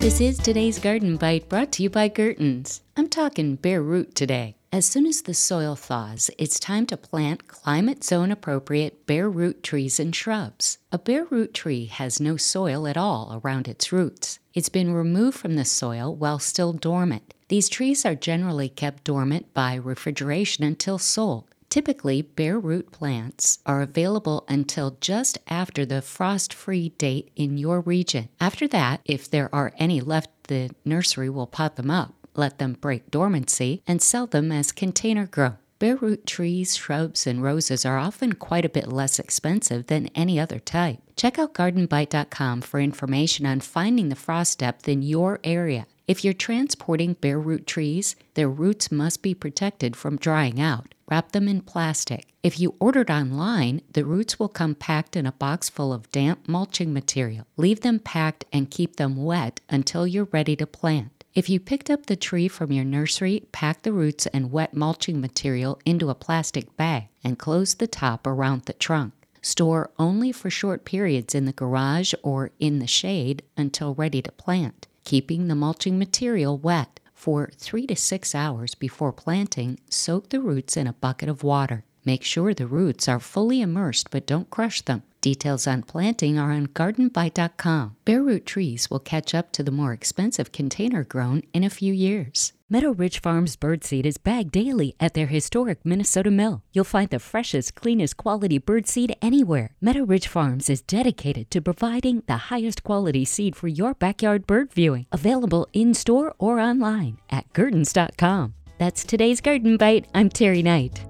This is today's Garden Bite brought to you by Gertens. I'm talking bare root today. As soon as the soil thaws, it's time to plant climate zone appropriate bare root trees and shrubs. A bare root tree has no soil at all around its roots. It's been removed from the soil while still dormant. These trees are generally kept dormant by refrigeration until sold. Typically, bare root plants are available until just after the frost free date in your region. After that, if there are any left, the nursery will pot them up, let them break dormancy, and sell them as container grow. Bare root trees, shrubs, and roses are often quite a bit less expensive than any other type. Check out gardenbite.com for information on finding the frost depth in your area. If you're transporting bare root trees, their roots must be protected from drying out. Wrap them in plastic. If you ordered online, the roots will come packed in a box full of damp mulching material. Leave them packed and keep them wet until you're ready to plant. If you picked up the tree from your nursery, pack the roots and wet mulching material into a plastic bag and close the top around the trunk. Store only for short periods in the garage or in the shade until ready to plant keeping the mulching material wet. For three to six hours before planting, soak the roots in a bucket of water. Make sure the roots are fully immersed but don't crush them. Details on planting are on gardenbite.com. Bare root trees will catch up to the more expensive container grown in a few years. Meadow Ridge Farms birdseed is bagged daily at their historic Minnesota mill. You'll find the freshest, cleanest quality birdseed anywhere. Meadow Ridge Farms is dedicated to providing the highest quality seed for your backyard bird viewing. Available in store or online at Gertens.com. That's today's Garden Bite. I'm Terry Knight.